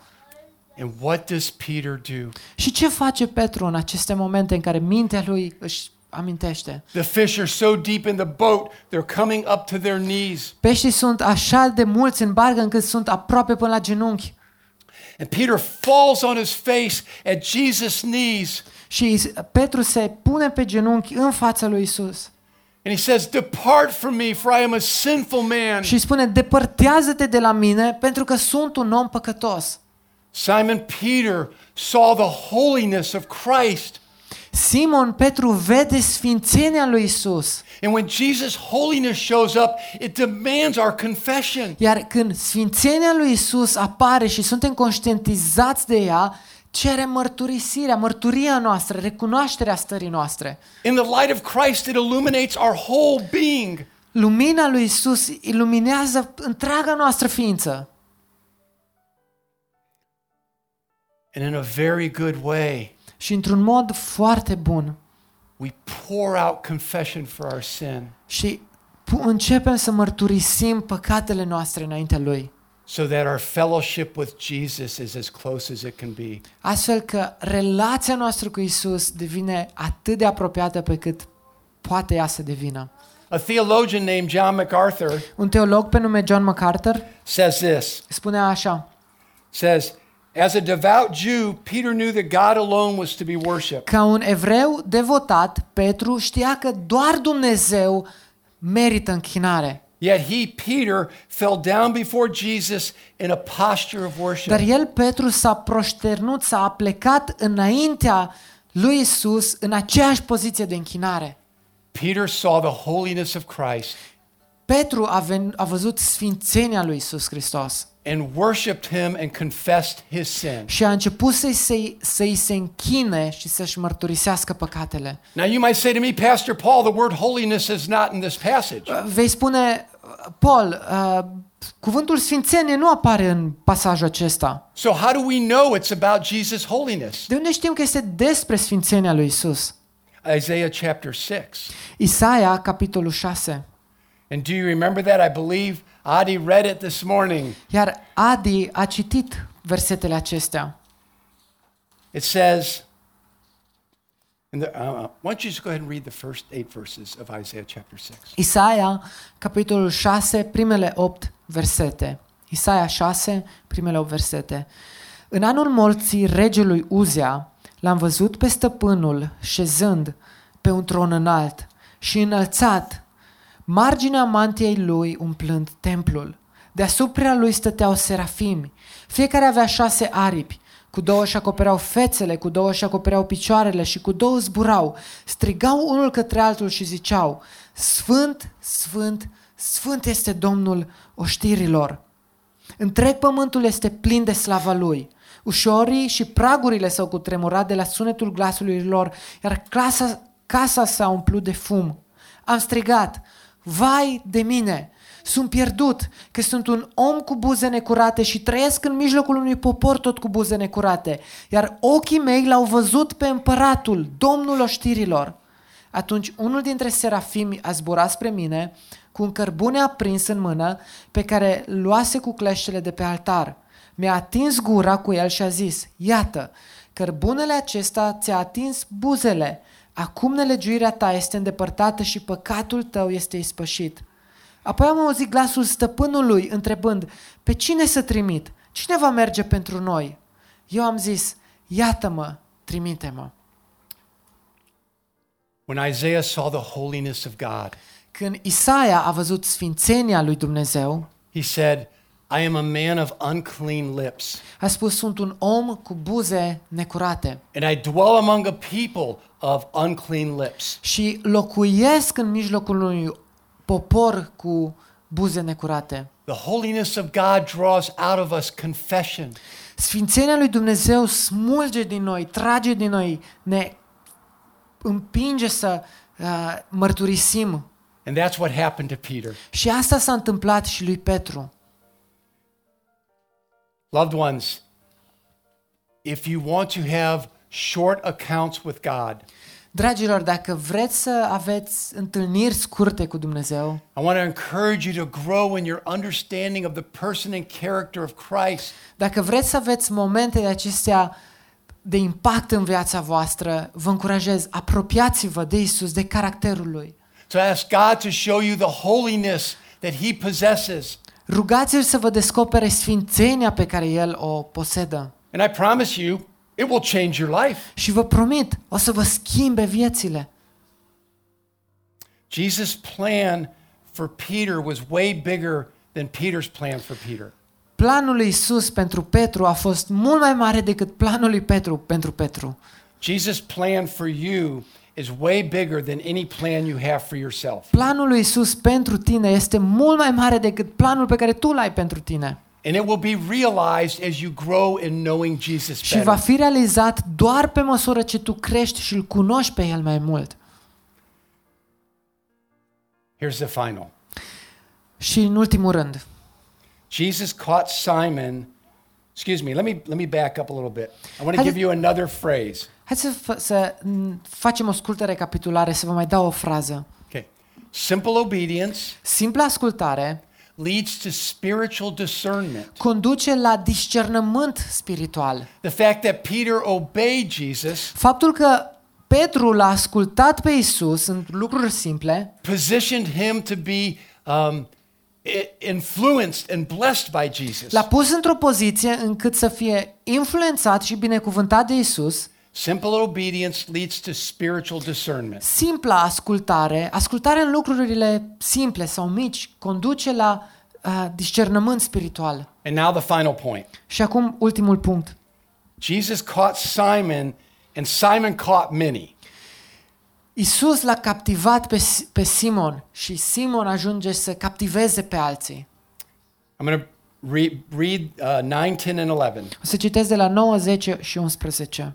Speaker 2: And what does Peter do?
Speaker 3: Și ce face Petru în aceste momente în care mintea lui își amintește?
Speaker 2: The fish are so deep in the boat, they're coming up to their knees.
Speaker 3: Peștii sunt așa de mulți în barcă încât sunt aproape până la genunchi.
Speaker 2: And Peter falls on his face at Jesus' knees.
Speaker 3: Și Petru se pune pe genunchi în fața lui Isus
Speaker 2: And he says, Depart from me, for I am a sinful man.
Speaker 3: și îi spune, depărtează-te de la mine pentru că sunt un om păcătos.
Speaker 2: Simon Peter saw the holiness of Christ.
Speaker 3: Simon Petru vede sfințenia lui Isus.
Speaker 2: And when Jesus' holiness shows up, it demands our confession.
Speaker 3: Iar când sfințenia lui Isus apare și suntem conștientizați de ea, cere mărturisirea, mărturia noastră, recunoașterea stării noastre.
Speaker 2: In the light of Christ, it illuminates our whole being.
Speaker 3: Lumina lui Isus iluminează întreaga noastră ființă.
Speaker 2: And in a very good way,
Speaker 3: Și într-un mod foarte bun.
Speaker 2: we pour out confession for our sin
Speaker 3: Și pu- începem să mărturisim păcatele noastre înaintea Lui.
Speaker 2: So that our fellowship with Jesus is as close as it can be.
Speaker 3: Astfel că relația noastră cu Isus devine atât de apropiată pe cât poate ea să devină.
Speaker 2: A theologian named John MacArthur
Speaker 3: Un teolog pe nume John MacArthur
Speaker 2: says this
Speaker 3: spunea așa,
Speaker 2: says, As a devout Jew, Peter knew that God alone was to be worshiped.
Speaker 3: Ca un evreu devotat, Petru știa că doar Dumnezeu merită închinare.
Speaker 2: Yet he, Peter, fell down before Jesus in a posture of worship.
Speaker 3: Dar el, Petru, s-a proșternut, s-a plecat înaintea lui Isus în aceeași poziție de închinare.
Speaker 2: Peter saw the holiness of Christ
Speaker 3: Petru a, ven- a văzut sfințenia lui Isus Hristos
Speaker 2: and worshiped him and confessed his sin.
Speaker 3: și a început să-i se, să-i se închine și să-și mărturisească păcatele.
Speaker 2: Now you might say to me, Pastor Paul, the word holiness is not in this passage.
Speaker 3: Vei spune, Paul, uh, cuvântul sfințenie nu apare în pasajul acesta.
Speaker 2: So how do we know it's about Jesus' holiness?
Speaker 3: De unde știm că este despre sfințenia lui Isus?
Speaker 2: Isaiah chapter 6.
Speaker 3: Isaia, capitolul 6.
Speaker 2: And do you remember that? I believe Adi read it this morning.
Speaker 3: Iar Adi a citit versetele acestea.
Speaker 2: It says, in the, uh, why don't you just go ahead and read the first eight verses of Isaiah chapter 6?
Speaker 3: Isaia, capitolul 6, primele 8 versete. Isaia 6, primele 8 versete. În anul morții regelui Uzea, l-am văzut pe stăpânul șezând pe un tron înalt și înălțat, marginea mantiei lui umplând templul. Deasupra lui stăteau serafimi, fiecare avea șase aripi, cu două își acopereau fețele, cu două își acopereau picioarele și cu două zburau. Strigau unul către altul și ziceau, Sfânt, Sfânt, Sfânt este Domnul oștirilor. Întreg pământul este plin de slava Lui. Ușorii și pragurile s-au cutremurat de la sunetul glasului lor, iar casa, casa s-a umplut de fum. Am strigat, vai de mine, sunt pierdut, că sunt un om cu buze necurate și trăiesc în mijlocul unui popor tot cu buze necurate, iar ochii mei l-au văzut pe împăratul, domnul oștirilor. Atunci unul dintre serafimi a zburat spre mine cu un cărbune aprins în mână pe care luase cu cleștele de pe altar. Mi-a atins gura cu el și a zis, iată, cărbunele acesta ți-a atins buzele, acum nelegiuirea ta este îndepărtată și păcatul tău este ispășit. Apoi am auzit glasul stăpânului întrebând, pe cine să trimit? Cine va merge pentru noi? Eu am zis, iată-mă, trimite-mă.
Speaker 2: When Isaiah saw the holiness of God,
Speaker 3: Când Isaia a văzut sfințenia lui Dumnezeu,
Speaker 2: he said, I am a man of unclean lips,
Speaker 3: a spus, sunt un om cu buze necurate
Speaker 2: and I dwell among a people of unclean lips.
Speaker 3: și locuiesc în mijlocul unui popor cu buze necurate.
Speaker 2: The holiness of God draws out of us confession.
Speaker 3: Sfințenia lui Dumnezeu smulge din noi, trage din noi, ne împinge să uh, mărturisim.
Speaker 2: And that's what happened to Peter.
Speaker 3: Și asta s-a întâmplat și lui Petru.
Speaker 2: Loved ones, if you want to have short accounts with God,
Speaker 3: Dragilor, dacă vreți să aveți întâlniri scurte cu Dumnezeu,
Speaker 2: I want to encourage you to grow in your understanding of the person and character of Christ.
Speaker 3: dacă vreți să aveți momente de acestea de impact în viața voastră, vă încurajez, apropiați-vă de Isus, de caracterul Lui.
Speaker 2: To ask God to show you the holiness that He possesses.
Speaker 3: Rugați-l să vă descopere sfințenia pe care El o posedă.
Speaker 2: And I promise you, it will change your life.
Speaker 3: Și vă promit, o să vă schimbe viețile.
Speaker 2: Jesus' plan for Peter was way bigger than Peter's plan for Peter.
Speaker 3: Planul lui Isus pentru Petru a fost mult mai mare decât planul lui Petru pentru Petru.
Speaker 2: Jesus' plan for you is way bigger than any plan you have for yourself.
Speaker 3: Planul lui Isus pentru tine este mult mai mare decât planul pe care tu l-ai pentru tine.
Speaker 2: And it will be realized as you grow in knowing Jesus
Speaker 3: Și va
Speaker 2: better.
Speaker 3: fi realizat doar pe măsură ce tu crești și îl cunoști pe el mai mult.
Speaker 2: Here's the final.
Speaker 3: Și în ultimul rând,
Speaker 2: Jesus caught Simon. Excuse me, let me let me back up a little bit. I want to
Speaker 3: Haideți-
Speaker 2: give you another phrase.
Speaker 3: hai să, f- să m, facem o scurtă recapitulare, să vă mai dau o frază.
Speaker 2: Okay. Simple obedience
Speaker 3: Simpla ascultare
Speaker 2: leads to spiritual discernment.
Speaker 3: conduce la discernământ spiritual.
Speaker 2: The fact that Peter obeyed Jesus
Speaker 3: Faptul că Petru l-a ascultat pe Isus sunt lucruri simple,
Speaker 2: positioned him to be um, i- influenced and blessed by Jesus.
Speaker 3: l-a pus într-o poziție încât să fie influențat și binecuvântat de Isus.
Speaker 2: Simple obedience leads to spiritual discernment.
Speaker 3: Simpla ascultare, ascultare în lucrurile simple sau mici, conduce la uh, discernământ spiritual.
Speaker 2: And now the final point.
Speaker 3: Și acum ultimul punct.
Speaker 2: Jesus caught Simon, and Simon caught many.
Speaker 3: Isus l-a captivat pe, pe Simon și Simon ajunge să captiveze pe alții.
Speaker 2: I'm going to read, read uh, 9, 10, and 11.
Speaker 3: O să citesc de la 9, 10 și 11.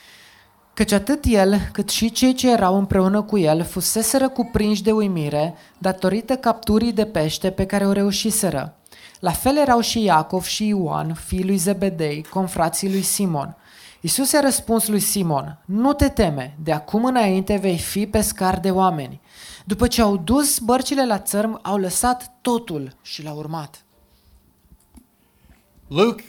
Speaker 3: Căci atât el, cât și cei ce erau împreună cu el fuseseră cuprinși de uimire datorită capturii de pește pe care o reușiseră. La fel erau și Iacov și Ioan, fiii lui Zebedei, confrații lui Simon. Isus a răspuns lui Simon, nu te teme, de acum înainte vei fi pescar de oameni. După ce au dus bărcile la țărm, au lăsat totul și l-au urmat.
Speaker 2: Luke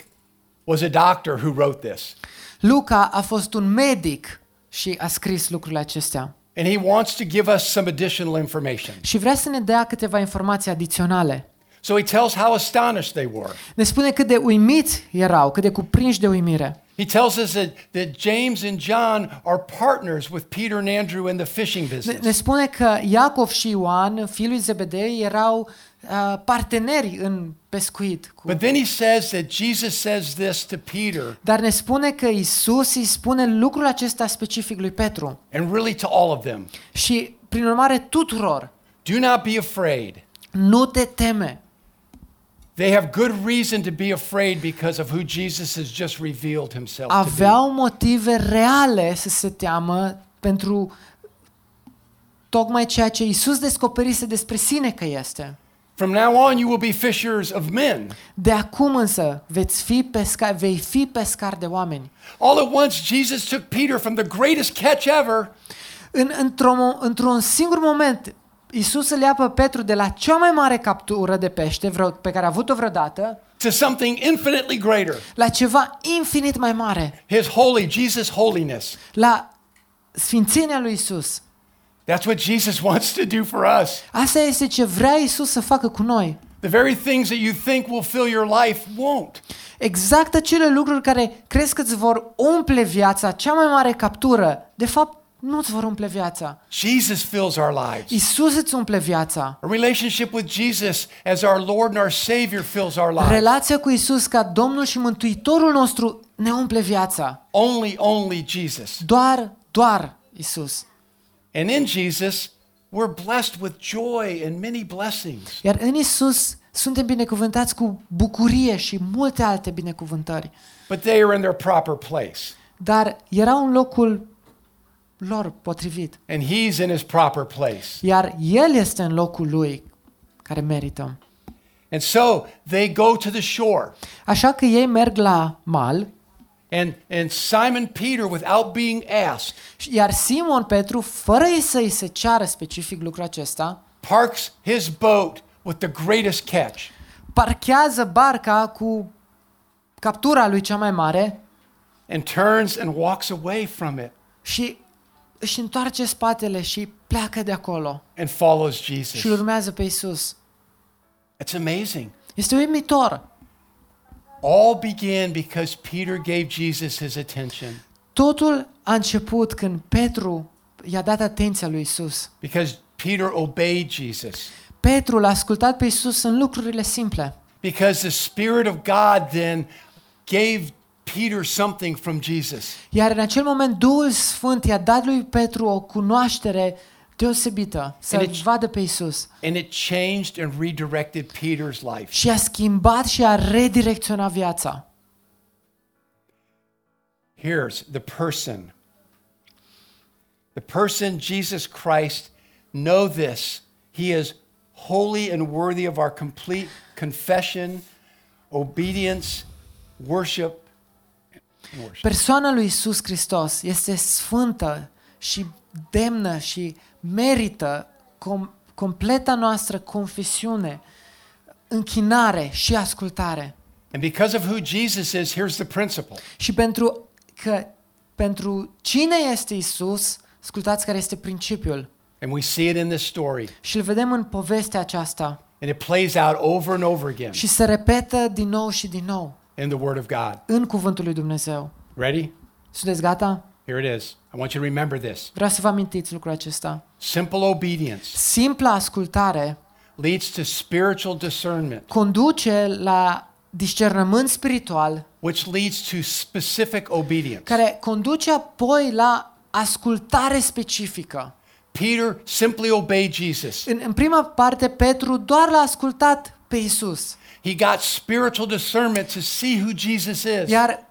Speaker 2: was a doctor who wrote this.
Speaker 3: Luca a fost un medic și a scris lucrurile acestea.
Speaker 2: And he wants to give us some additional information.
Speaker 3: Și vrea să ne dea câteva informații adiționale.
Speaker 2: So he tells how astonished they were.
Speaker 3: Ne spune cât de uimiți erau, cât de cuprinși de uimire.
Speaker 2: He tells us that, that James and John are partners with Peter and Andrew in the fishing
Speaker 3: Ne,
Speaker 2: business.
Speaker 3: ne spune că Iacov și Ioan, fiul lui Zebedei, erau uh, parteneri în pescuit. Cu...
Speaker 2: But then he says that Jesus says this to Peter
Speaker 3: Dar ne spune că Isus îi spune lucrul acesta specific lui Petru.
Speaker 2: and really to all of them.
Speaker 3: Și, prin urmare, tuturor,
Speaker 2: Do not be afraid.
Speaker 3: nu te teme.
Speaker 2: They have good reason to be afraid because of who Jesus has just revealed himself to be.
Speaker 3: Aveau motive reale să se teamă pentru tocmai ceea ce Isus descoperise despre sine că este.
Speaker 2: From now on you will be fishers of men.
Speaker 3: De acum însă veți fi pesca, vei fi pescar de oameni.
Speaker 2: All at once Jesus took Peter from the greatest catch ever
Speaker 3: În, într-un, mo- într-un singur moment, Isus îl ia pe Petru de la cea mai mare captură de pește vreo, pe care a avut-o vreodată
Speaker 2: to something infinitely greater.
Speaker 3: la ceva infinit mai mare,
Speaker 2: His holy, Jesus' holiness.
Speaker 3: la sfințenia lui Isus.
Speaker 2: That's what Jesus <laughs> wants to do for us.
Speaker 3: Asta este ce vrea Isus să facă cu noi.
Speaker 2: The very things that you think will fill your life won't.
Speaker 3: Exact acele lucruri care crezi că îți vor umple viața, cea mai mare captură, de fapt nu îți vor umple viața.
Speaker 2: Jesus fills our lives.
Speaker 3: Isus îți umple viața.
Speaker 2: A relationship with Jesus as our Lord and our Savior fills our lives.
Speaker 3: Relația cu Isus ca Domnul și Mântuitorul nostru ne umple viața.
Speaker 2: Only, only Jesus.
Speaker 3: Doar, doar Isus.
Speaker 2: And in Jesus, we're blessed with joy and many blessings.
Speaker 3: Iar în Isus suntem binecuvântați cu bucurie și multe alte binecuvântări.
Speaker 2: But they are in their proper place.
Speaker 3: Dar erau în locul lor potrivit.
Speaker 2: And He's in His proper place.
Speaker 3: Iar El este în locul lui care merită.
Speaker 2: And so they go to the shore.
Speaker 3: Așa că ei merg la mal,
Speaker 2: And, and Simon Peter, without being asked,
Speaker 3: iar Simon Petru, fără ei să-i se ceară specific lucrul acesta,
Speaker 2: parks his boat with the greatest catch.
Speaker 3: parchează barca cu captura lui cea mai mare
Speaker 2: and turns and walks away from it
Speaker 3: și își întoarce spatele și pleacă de acolo
Speaker 2: and follows
Speaker 3: și îl
Speaker 2: Jesus.
Speaker 3: urmează pe Isus.
Speaker 2: It's amazing.
Speaker 3: Este uimitor.
Speaker 2: All began because Peter gave Jesus his attention.
Speaker 3: Totul a început când Petru i-a dat atenția lui Isus.
Speaker 2: Because Peter obeyed Jesus.
Speaker 3: Petru l-a ascultat pe Isus în lucrurile simple.
Speaker 2: Because the Spirit of God then gave Peter something from Jesus.
Speaker 3: Iar în acel moment Duhul Sfânt i-a dat lui Petru o cunoaștere deosebită, să
Speaker 2: And it-
Speaker 3: vadă pe Isus.
Speaker 2: And it changed and redirected Peter's life.
Speaker 3: Și a schimbat și a redirecționat viața.
Speaker 2: Here's the person. The person, Jesus Christ, know this. He is holy and worthy of our complete confession, obedience, worship, worship.
Speaker 3: Persoana lui Isus Hristos este sfântă și demnă și merită com- completa noastră confesiune, închinare și ascultare.
Speaker 2: And because of who Jesus is, here's the principle.
Speaker 3: Și pentru că pentru cine este Isus, ascultați care este principiul.
Speaker 2: And we see it in this story.
Speaker 3: Și îl vedem în povestea aceasta.
Speaker 2: And it plays out over and over again
Speaker 3: Și se repetă din nou și din nou
Speaker 2: in the Word of God.
Speaker 3: în cuvântul lui Dumnezeu.
Speaker 2: Ready?
Speaker 3: Sunteți gata?
Speaker 2: Here it is. I want you to remember this.
Speaker 3: Vreau să vă amintiți lucrul acesta.
Speaker 2: Simple obedience
Speaker 3: Simpla ascultare
Speaker 2: leads to spiritual discernment,
Speaker 3: conduce la discernământ spiritual
Speaker 2: which leads to specific obedience.
Speaker 3: care conduce apoi la ascultare specifică.
Speaker 2: Peter simply obeyed Jesus.
Speaker 3: În, în prima parte, Petru doar l-a ascultat pe Isus.
Speaker 2: He got spiritual discernment to see who Jesus is.
Speaker 3: Iar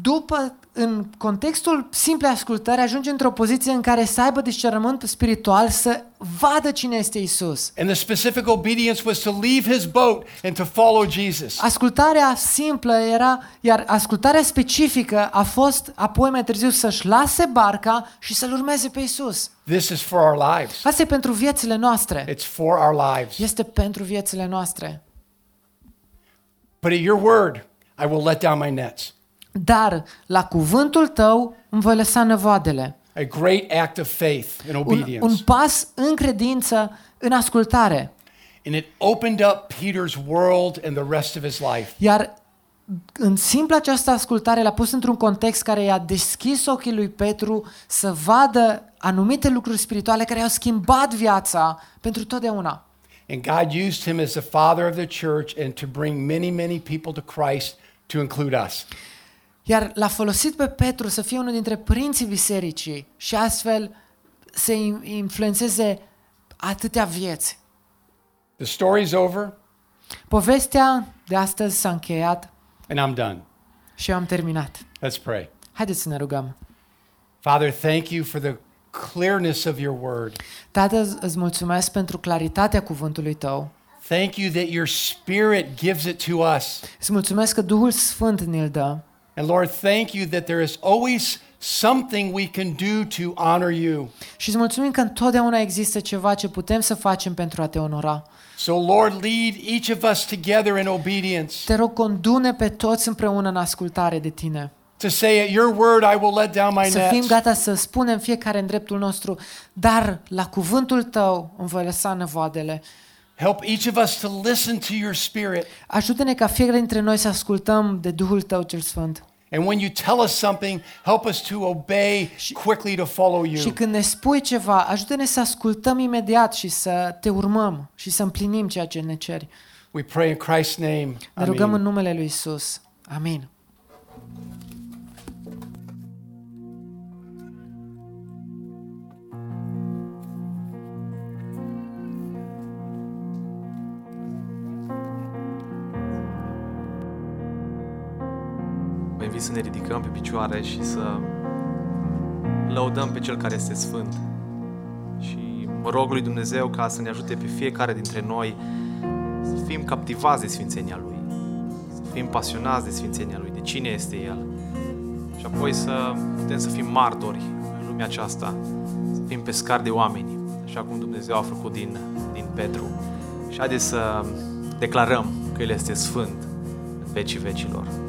Speaker 3: după în contextul simplei ascultări ajunge într-o poziție în care să aibă discernământ spiritual să vadă cine este Isus.
Speaker 2: And the specific obedience was to leave his boat and to follow Jesus.
Speaker 3: Ascultarea simplă era, iar ascultarea specifică a fost apoi mai târziu să-și lase barca și să-L urmeze pe Isus.
Speaker 2: This is for our lives.
Speaker 3: Asta e pentru viețile noastre.
Speaker 2: It's for our lives.
Speaker 3: Este pentru viețile noastre.
Speaker 2: But at your word, I will let down my nets.
Speaker 3: Dar la cuvântul tău îmi voi lăsa năvoadele.
Speaker 2: A great act of faith and
Speaker 3: Un,
Speaker 2: obedience.
Speaker 3: un pas în credință, în ascultare.
Speaker 2: And it opened up Peter's world and the rest of his life.
Speaker 3: Iar în simplu această ascultare l-a pus într-un context care i-a deschis ochii lui Petru să vadă anumite lucruri spirituale care i-au schimbat viața pentru totdeauna.
Speaker 2: And God used him as the father of the church and to bring many, many people to Christ to include us.
Speaker 3: Iar l-a folosit pe Petru să fie unul dintre părinții bisericii și astfel să in- influențeze atâtea vieți.
Speaker 2: The story's over
Speaker 3: Povestea de astăzi s-a încheiat
Speaker 2: and I'm done.
Speaker 3: și eu am terminat.
Speaker 2: Let's pray.
Speaker 3: Haideți să ne rugăm.
Speaker 2: Father, thank you for the clearness of your word.
Speaker 3: Tată, îți mulțumesc pentru claritatea cuvântului tău.
Speaker 2: Thank you that your spirit gives it to us.
Speaker 3: Îți mulțumesc că Duhul Sfânt ne-l dă.
Speaker 2: And Lord, thank you that there is always something we can do to honor you.
Speaker 3: Și îți mulțumim că întotdeauna există ceva ce putem să facem pentru a te onora.
Speaker 2: So, Lord, lead each of us together in obedience
Speaker 3: Te rog, condune pe toți împreună în ascultare de tine.
Speaker 2: to say, At your word, I will let down my
Speaker 3: Să fim
Speaker 2: nets.
Speaker 3: gata să spunem fiecare în dreptul nostru, dar la cuvântul tău îmi voi lăsa năvoadele.
Speaker 2: Help each of us to listen to your spirit.
Speaker 3: Ajută-ne ca fiecare dintre noi să ascultăm de Duhul tău cel Sfânt.
Speaker 2: And when you tell us something, help us to obey quickly to follow
Speaker 3: Și
Speaker 2: you.
Speaker 3: când ne spui ceva, ajută-ne să ascultăm imediat și să te urmăm și să împlinim ceea ce ne ceri.
Speaker 2: We pray in Christ's name.
Speaker 3: Ne rugăm în
Speaker 2: Amen.
Speaker 3: numele lui Isus. Amin.
Speaker 1: Să ne ridicăm pe picioare și să lăudăm pe Cel care este Sfânt. Și mă rog lui Dumnezeu ca să ne ajute pe fiecare dintre noi să fim captivați de Sfințenia Lui, să fim pasionați de Sfințenia Lui, de cine este El. Și apoi să putem să fim martori în lumea aceasta, să fim pescari de oameni, așa cum Dumnezeu a făcut din, din Petru. Și haideți să declarăm că El este Sfânt în vecii vecilor.